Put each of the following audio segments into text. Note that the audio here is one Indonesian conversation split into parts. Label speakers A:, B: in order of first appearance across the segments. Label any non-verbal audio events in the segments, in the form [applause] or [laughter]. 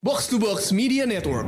A: Box to Box Media Network.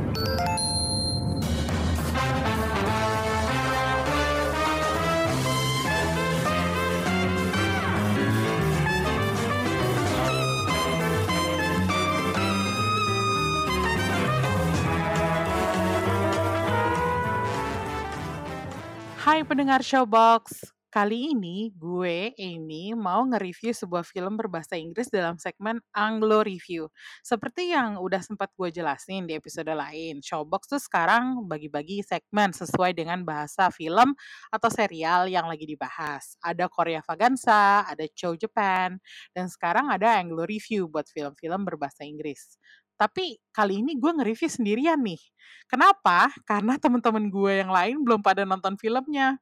B: Hai pendengar Showbox, kali ini gue, Amy, mau nge-review sebuah film berbahasa Inggris dalam segmen Anglo Review. Seperti yang udah sempat gue jelasin di episode lain, Showbox tuh sekarang bagi-bagi segmen sesuai dengan bahasa film atau serial yang lagi dibahas. Ada Korea Vagansa, ada Chow Japan, dan sekarang ada Anglo Review buat film-film berbahasa Inggris. Tapi kali ini gue nge-review sendirian nih. Kenapa? Karena teman-teman gue yang lain belum pada nonton filmnya.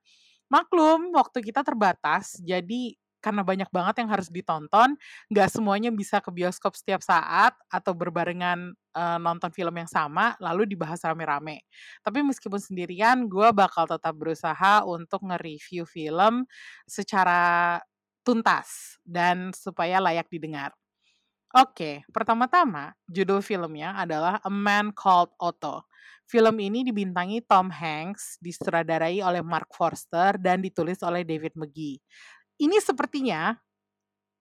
B: Maklum, waktu kita terbatas, jadi karena banyak banget yang harus ditonton, nggak semuanya bisa ke bioskop setiap saat atau berbarengan uh, nonton film yang sama, lalu dibahas rame-rame. Tapi meskipun sendirian, gue bakal tetap berusaha untuk nge-review film secara tuntas dan supaya layak didengar. Oke, pertama-tama judul filmnya adalah A Man Called Otto. Film ini dibintangi Tom Hanks, disutradarai oleh Mark Forster, dan ditulis oleh David McGee. Ini sepertinya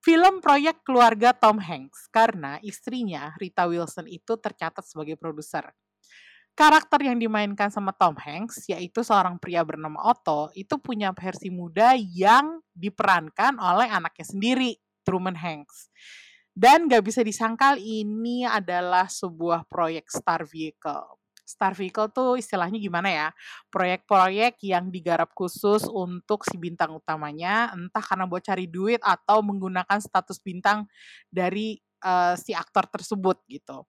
B: film proyek keluarga Tom Hanks, karena istrinya, Rita Wilson, itu tercatat sebagai produser. Karakter yang dimainkan sama Tom Hanks, yaitu seorang pria bernama Otto, itu punya versi muda yang diperankan oleh anaknya sendiri, Truman Hanks. Dan gak bisa disangkal ini adalah sebuah proyek star vehicle. Star vehicle tuh istilahnya gimana ya? Proyek-proyek yang digarap khusus untuk si bintang utamanya, entah karena buat cari duit atau menggunakan status bintang dari uh, si aktor tersebut gitu.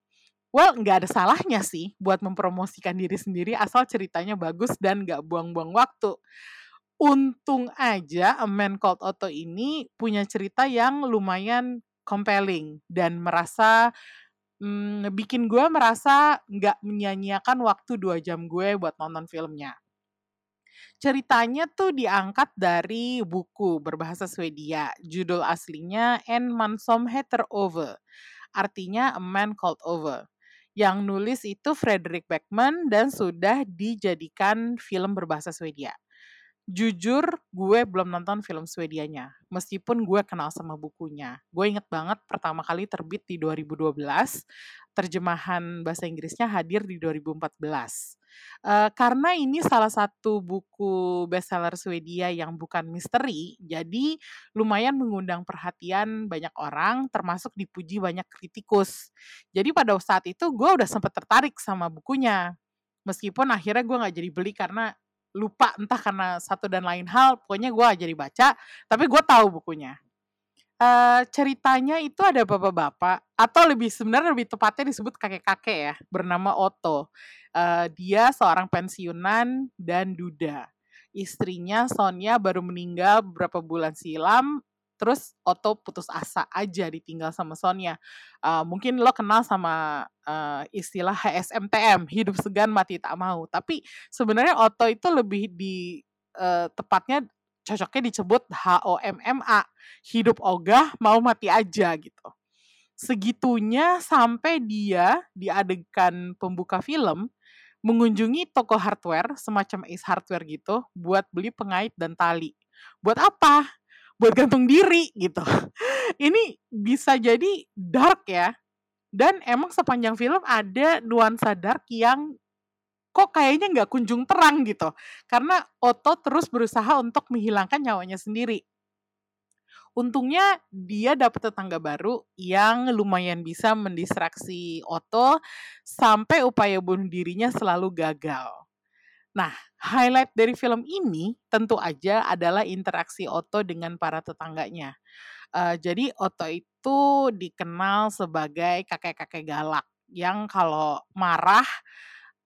B: Well, nggak ada salahnya sih buat mempromosikan diri sendiri asal ceritanya bagus dan nggak buang-buang waktu. Untung aja A Man Called Otto ini punya cerita yang lumayan compelling dan merasa hmm, bikin gue merasa nggak menyanyiakan waktu dua jam gue buat nonton filmnya. Ceritanya tuh diangkat dari buku berbahasa Swedia. Judul aslinya En man som heter Ove. Artinya A Man Called Ove. Yang nulis itu Frederick Beckman dan sudah dijadikan film berbahasa Swedia jujur gue belum nonton film Swedianya meskipun gue kenal sama bukunya. Gue inget banget pertama kali terbit di 2012 terjemahan bahasa Inggrisnya hadir di 2014 uh, karena ini salah satu buku bestseller Swedia yang bukan misteri jadi lumayan mengundang perhatian banyak orang termasuk dipuji banyak kritikus. Jadi pada saat itu gue udah sempat tertarik sama bukunya meskipun akhirnya gue nggak jadi beli karena lupa entah karena satu dan lain hal pokoknya gue jadi baca tapi gue tahu bukunya. Uh, ceritanya itu ada bapak-bapak atau lebih sebenarnya lebih tepatnya disebut kakek-kakek ya bernama Otto. Uh, dia seorang pensiunan dan duda. Istrinya Sonia baru meninggal beberapa bulan silam terus Otto putus asa aja ditinggal sama Sonia. Uh, mungkin lo kenal sama uh, istilah HSMTM, hidup segan mati tak mau. Tapi sebenarnya Otto itu lebih di uh, tepatnya cocoknya disebut HOMMA, hidup ogah mau mati aja gitu. Segitunya sampai dia di adegan pembuka film mengunjungi toko hardware semacam Ace Hardware gitu buat beli pengait dan tali. Buat apa? Buat gantung diri gitu. [laughs] Ini bisa jadi dark ya. Dan emang sepanjang film ada nuansa dark yang kok kayaknya nggak kunjung terang gitu. Karena Otto terus berusaha untuk menghilangkan nyawanya sendiri. Untungnya dia dapat tetangga baru yang lumayan bisa mendistraksi Otto sampai upaya bunuh dirinya selalu gagal. Nah, highlight dari film ini tentu aja adalah interaksi Otto dengan para tetangganya. Uh, jadi Otto itu dikenal sebagai kakek-kakek galak yang kalau marah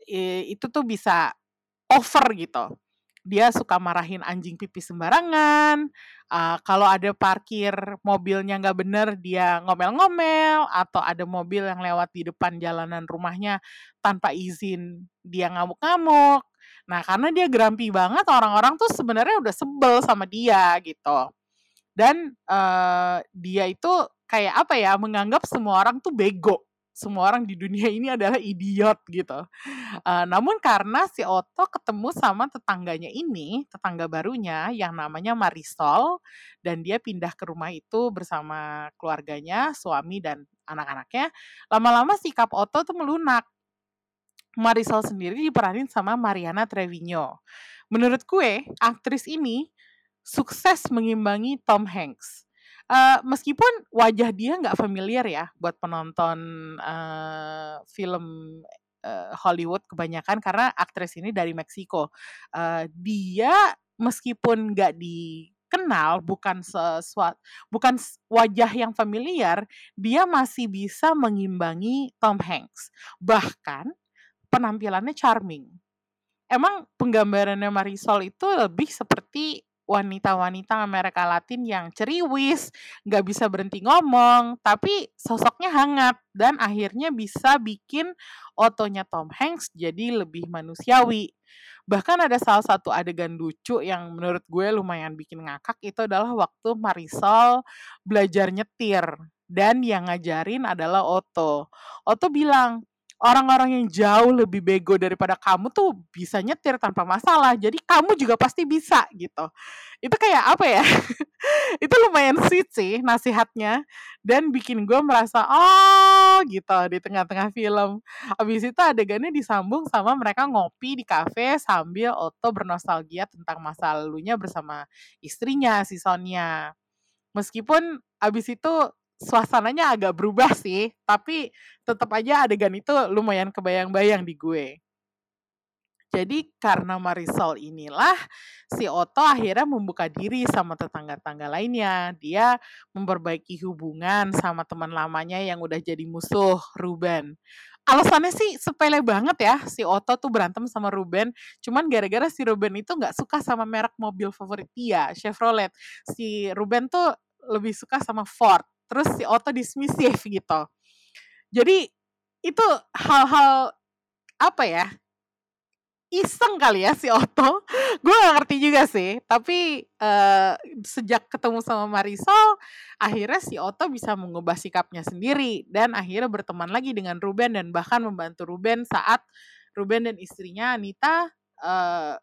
B: itu tuh bisa over gitu. Dia suka marahin anjing pipi sembarangan. Uh, kalau ada parkir mobilnya nggak bener, dia ngomel-ngomel. Atau ada mobil yang lewat di depan jalanan rumahnya tanpa izin, dia ngamuk-ngamuk Nah, karena dia grumpy banget, orang-orang tuh sebenarnya udah sebel sama dia gitu. Dan uh, dia itu kayak apa ya, menganggap semua orang tuh bego semua orang di dunia ini adalah idiot gitu. Uh, namun karena si Otto ketemu sama tetangganya ini, tetangga barunya yang namanya Marisol, dan dia pindah ke rumah itu bersama keluarganya, suami dan anak-anaknya, lama-lama sikap Otto tuh melunak. Marisol sendiri diperanin sama Mariana Trevino. Menurut gue, aktris ini sukses mengimbangi Tom Hanks uh, meskipun wajah dia nggak familiar ya buat penonton uh, film uh, Hollywood kebanyakan karena aktris ini dari Meksiko. Uh, dia meskipun nggak dikenal bukan sesuatu bukan wajah yang familiar, dia masih bisa mengimbangi Tom Hanks. Bahkan penampilannya charming. Emang penggambarannya Marisol itu lebih seperti wanita-wanita Amerika Latin yang ceriwis, nggak bisa berhenti ngomong, tapi sosoknya hangat dan akhirnya bisa bikin otonya Tom Hanks jadi lebih manusiawi. Bahkan ada salah satu adegan lucu yang menurut gue lumayan bikin ngakak itu adalah waktu Marisol belajar nyetir dan yang ngajarin adalah Otto. Otto bilang, orang-orang yang jauh lebih bego daripada kamu tuh bisa nyetir tanpa masalah. Jadi kamu juga pasti bisa gitu. Itu kayak apa ya? [laughs] itu lumayan sweet sih nasihatnya dan bikin gue merasa oh gitu di tengah-tengah film. Habis itu adegannya disambung sama mereka ngopi di kafe sambil Otto bernostalgia tentang masa lalunya bersama istrinya si Sonia. Meskipun abis itu suasananya agak berubah sih, tapi tetap aja adegan itu lumayan kebayang-bayang di gue. Jadi karena Marisol inilah si Otto akhirnya membuka diri sama tetangga-tangga lainnya. Dia memperbaiki hubungan sama teman lamanya yang udah jadi musuh, Ruben. Alasannya sih sepele banget ya, si Otto tuh berantem sama Ruben. Cuman gara-gara si Ruben itu nggak suka sama merek mobil favorit dia, Chevrolet. Si Ruben tuh lebih suka sama Ford terus si Otto dismissive gitu. Jadi itu hal-hal apa ya iseng kali ya si Otto. [laughs] Gue gak ngerti juga sih tapi uh, sejak ketemu sama Marisol akhirnya si Otto bisa mengubah sikapnya sendiri dan akhirnya berteman lagi dengan Ruben dan bahkan membantu Ruben saat Ruben dan istrinya Anita uh,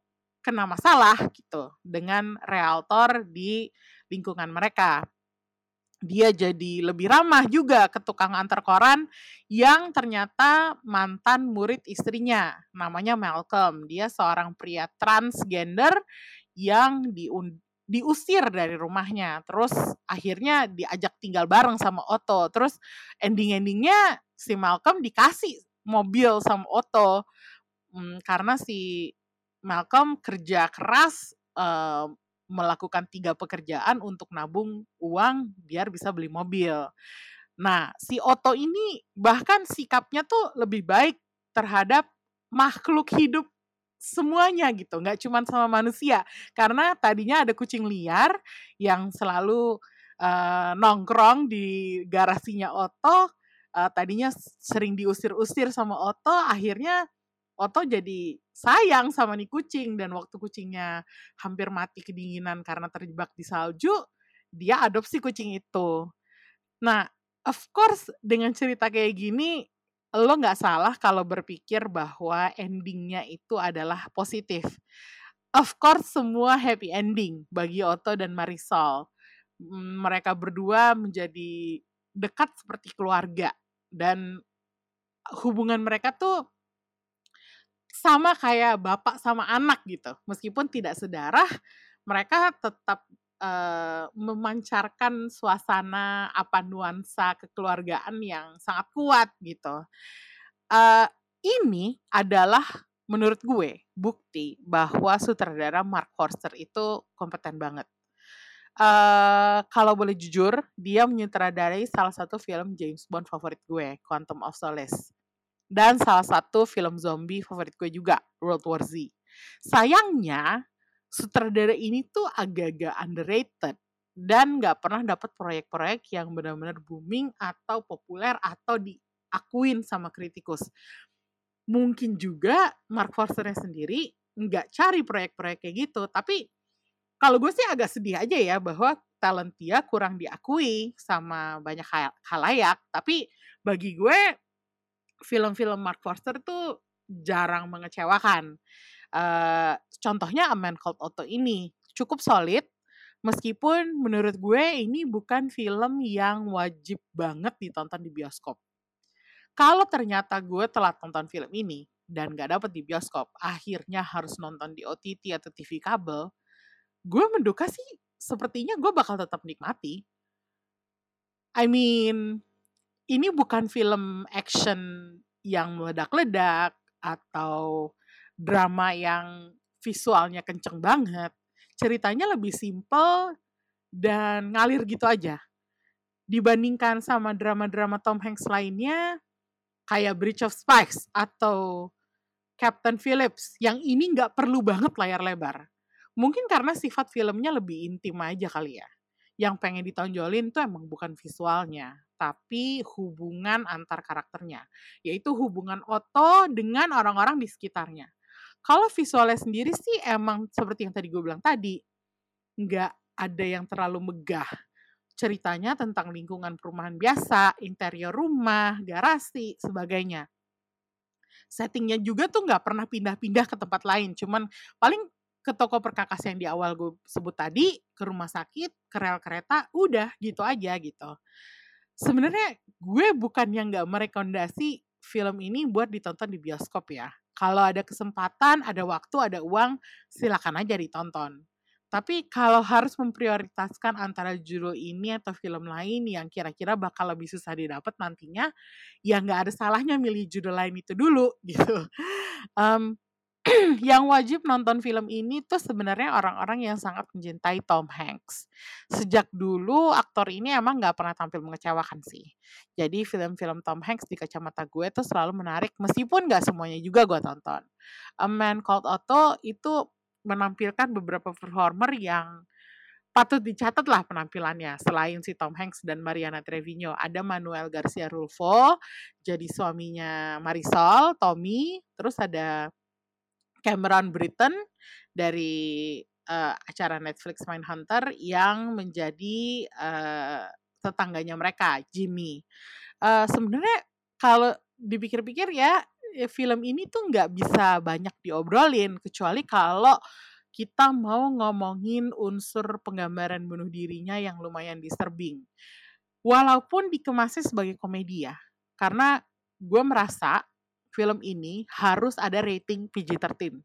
B: kena masalah gitu dengan realtor di lingkungan mereka dia jadi lebih ramah juga ke tukang antar koran yang ternyata mantan murid istrinya namanya Malcolm. Dia seorang pria transgender yang di diusir dari rumahnya terus akhirnya diajak tinggal bareng sama Otto. Terus ending-endingnya si Malcolm dikasih mobil sama Otto hmm, karena si Malcolm kerja keras uh, melakukan tiga pekerjaan untuk nabung uang biar bisa beli mobil. Nah, si Otto ini bahkan sikapnya tuh lebih baik terhadap makhluk hidup semuanya gitu, nggak cuma sama manusia. Karena tadinya ada kucing liar yang selalu uh, nongkrong di garasinya Otto, uh, tadinya sering diusir-usir sama Otto, akhirnya Otto jadi sayang sama nih kucing dan waktu kucingnya hampir mati kedinginan karena terjebak di salju, dia adopsi kucing itu. Nah, of course dengan cerita kayak gini lo nggak salah kalau berpikir bahwa endingnya itu adalah positif. Of course semua happy ending bagi Otto dan Marisol. Mereka berdua menjadi dekat seperti keluarga dan hubungan mereka tuh sama kayak bapak sama anak gitu. Meskipun tidak sedarah, mereka tetap uh, memancarkan suasana apa nuansa kekeluargaan yang sangat kuat gitu. Uh, ini adalah menurut gue bukti bahwa sutradara Mark Forster itu kompeten banget. Uh, kalau boleh jujur, dia menyutradarai salah satu film James Bond favorit gue, Quantum of Solace dan salah satu film zombie favorit gue juga, World War Z. Sayangnya, sutradara ini tuh agak-agak underrated dan nggak pernah dapat proyek-proyek yang benar-benar booming atau populer atau diakuin sama kritikus. Mungkin juga Mark Forsternya sendiri nggak cari proyek-proyek kayak gitu, tapi kalau gue sih agak sedih aja ya bahwa talent dia kurang diakui sama banyak halayak, tapi bagi gue film-film Mark Forster tuh jarang mengecewakan. Uh, contohnya A Man Called Otto ini cukup solid, meskipun menurut gue ini bukan film yang wajib banget ditonton di bioskop. Kalau ternyata gue telat nonton film ini dan gak dapet di bioskop, akhirnya harus nonton di OTT atau TV kabel, gue menduga sih sepertinya gue bakal tetap nikmati. I mean, ini bukan film action yang meledak-ledak atau drama yang visualnya kenceng banget. Ceritanya lebih simple dan ngalir gitu aja. Dibandingkan sama drama-drama Tom Hanks lainnya, kayak Bridge of Spies atau Captain Phillips, yang ini nggak perlu banget layar lebar. Mungkin karena sifat filmnya lebih intim aja kali ya. Yang pengen ditonjolin tuh emang bukan visualnya, tapi hubungan antar karakternya, yaitu hubungan Otto dengan orang-orang di sekitarnya. Kalau visualnya sendiri sih emang seperti yang tadi gue bilang tadi, nggak ada yang terlalu megah. Ceritanya tentang lingkungan perumahan biasa, interior rumah, garasi, sebagainya. Settingnya juga tuh nggak pernah pindah-pindah ke tempat lain, cuman paling ke toko perkakas yang di awal gue sebut tadi, ke rumah sakit, ke rel kereta, udah gitu aja gitu sebenarnya gue bukan yang nggak merekomendasi film ini buat ditonton di bioskop ya. Kalau ada kesempatan, ada waktu, ada uang, silakan aja ditonton. Tapi kalau harus memprioritaskan antara judul ini atau film lain yang kira-kira bakal lebih susah didapat nantinya, ya nggak ada salahnya milih judul lain itu dulu [laughs] gitu. Um, [clears throat] yang wajib nonton film ini tuh sebenarnya orang-orang yang sangat mencintai Tom Hanks. Sejak dulu aktor ini emang nggak pernah tampil mengecewakan sih. Jadi film-film Tom Hanks di kacamata gue tuh selalu menarik meskipun nggak semuanya juga gue tonton. A Man Called Otto itu menampilkan beberapa performer yang patut dicatat lah penampilannya. Selain si Tom Hanks dan Mariana Trevino, ada Manuel Garcia Rulfo jadi suaminya Marisol, Tommy, terus ada Cameron Britton dari uh, acara Netflix Mindhunter yang menjadi uh, tetangganya mereka, Jimmy. Uh, Sebenarnya kalau dipikir-pikir ya, film ini tuh nggak bisa banyak diobrolin kecuali kalau kita mau ngomongin unsur penggambaran bunuh dirinya yang lumayan disturbing. Walaupun dikemasnya sebagai komedi ya, karena gue merasa film ini harus ada rating PG-13.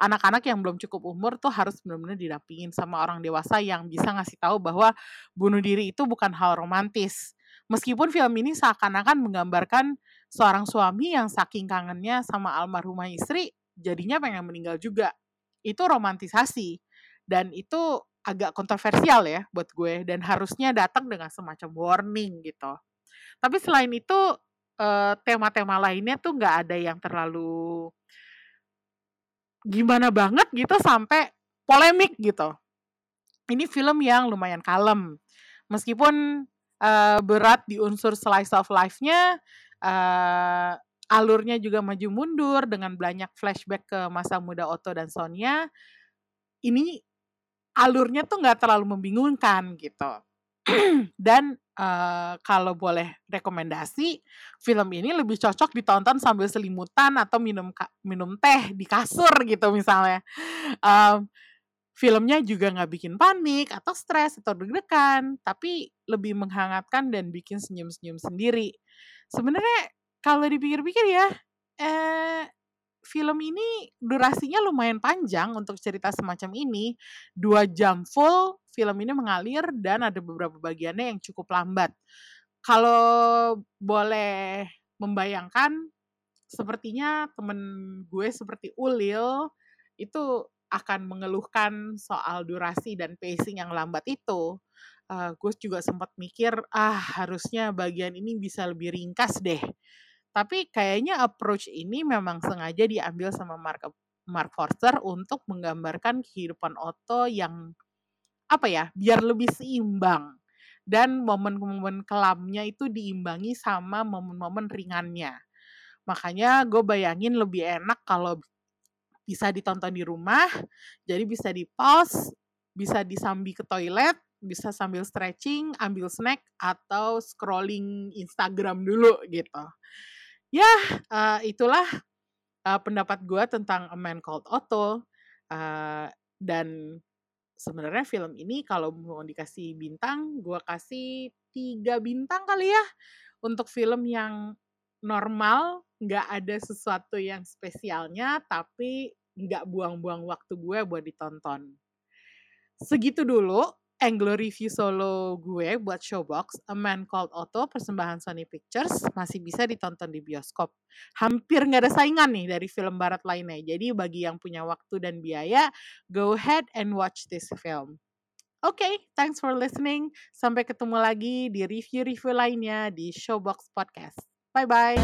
B: Anak-anak yang belum cukup umur tuh harus benar-benar didampingin sama orang dewasa yang bisa ngasih tahu bahwa bunuh diri itu bukan hal romantis. Meskipun film ini seakan-akan menggambarkan seorang suami yang saking kangennya sama almarhumah istri, jadinya pengen meninggal juga. Itu romantisasi. Dan itu agak kontroversial ya buat gue dan harusnya datang dengan semacam warning gitu. Tapi selain itu tema tema-tema lainnya tuh nggak ada yang terlalu gimana banget gitu sampai polemik gitu. Ini film yang lumayan kalem. Meskipun uh, berat di unsur slice of life-nya, uh, alurnya juga maju mundur dengan banyak flashback ke masa muda Otto dan Sonia. Ini alurnya tuh nggak terlalu membingungkan gitu. Dan uh, kalau boleh rekomendasi, film ini lebih cocok ditonton sambil selimutan atau minum minum teh di kasur gitu misalnya. Um, filmnya juga nggak bikin panik atau stres atau deg-degan, tapi lebih menghangatkan dan bikin senyum-senyum sendiri. Sebenarnya kalau dipikir-pikir ya, eh, film ini durasinya lumayan panjang untuk cerita semacam ini. Dua jam full film ini mengalir dan ada beberapa bagiannya yang cukup lambat. Kalau boleh membayangkan, sepertinya temen gue seperti Ulil itu akan mengeluhkan soal durasi dan pacing yang lambat itu. Uh, gue juga sempat mikir, ah harusnya bagian ini bisa lebih ringkas deh tapi kayaknya approach ini memang sengaja diambil sama Mark Mark Forster untuk menggambarkan kehidupan Otto yang apa ya, biar lebih seimbang dan momen-momen kelamnya itu diimbangi sama momen-momen ringannya. Makanya gue bayangin lebih enak kalau bisa ditonton di rumah, jadi bisa di pause, bisa disambi ke toilet, bisa sambil stretching, ambil snack, atau scrolling Instagram dulu gitu Ya, uh, itulah uh, pendapat gue tentang A Man Called Otto. Uh, dan sebenarnya film ini kalau mau dikasih bintang, gue kasih tiga bintang kali ya untuk film yang normal, nggak ada sesuatu yang spesialnya, tapi nggak buang-buang waktu gue buat ditonton. Segitu dulu Anglo review solo gue buat Showbox, A Man Called Otto, persembahan Sony Pictures, masih bisa ditonton di bioskop. Hampir nggak ada saingan nih dari film barat lainnya. Jadi bagi yang punya waktu dan biaya, go ahead and watch this film. Oke, okay, thanks for listening. Sampai ketemu lagi di review-review lainnya di Showbox Podcast. Bye-bye.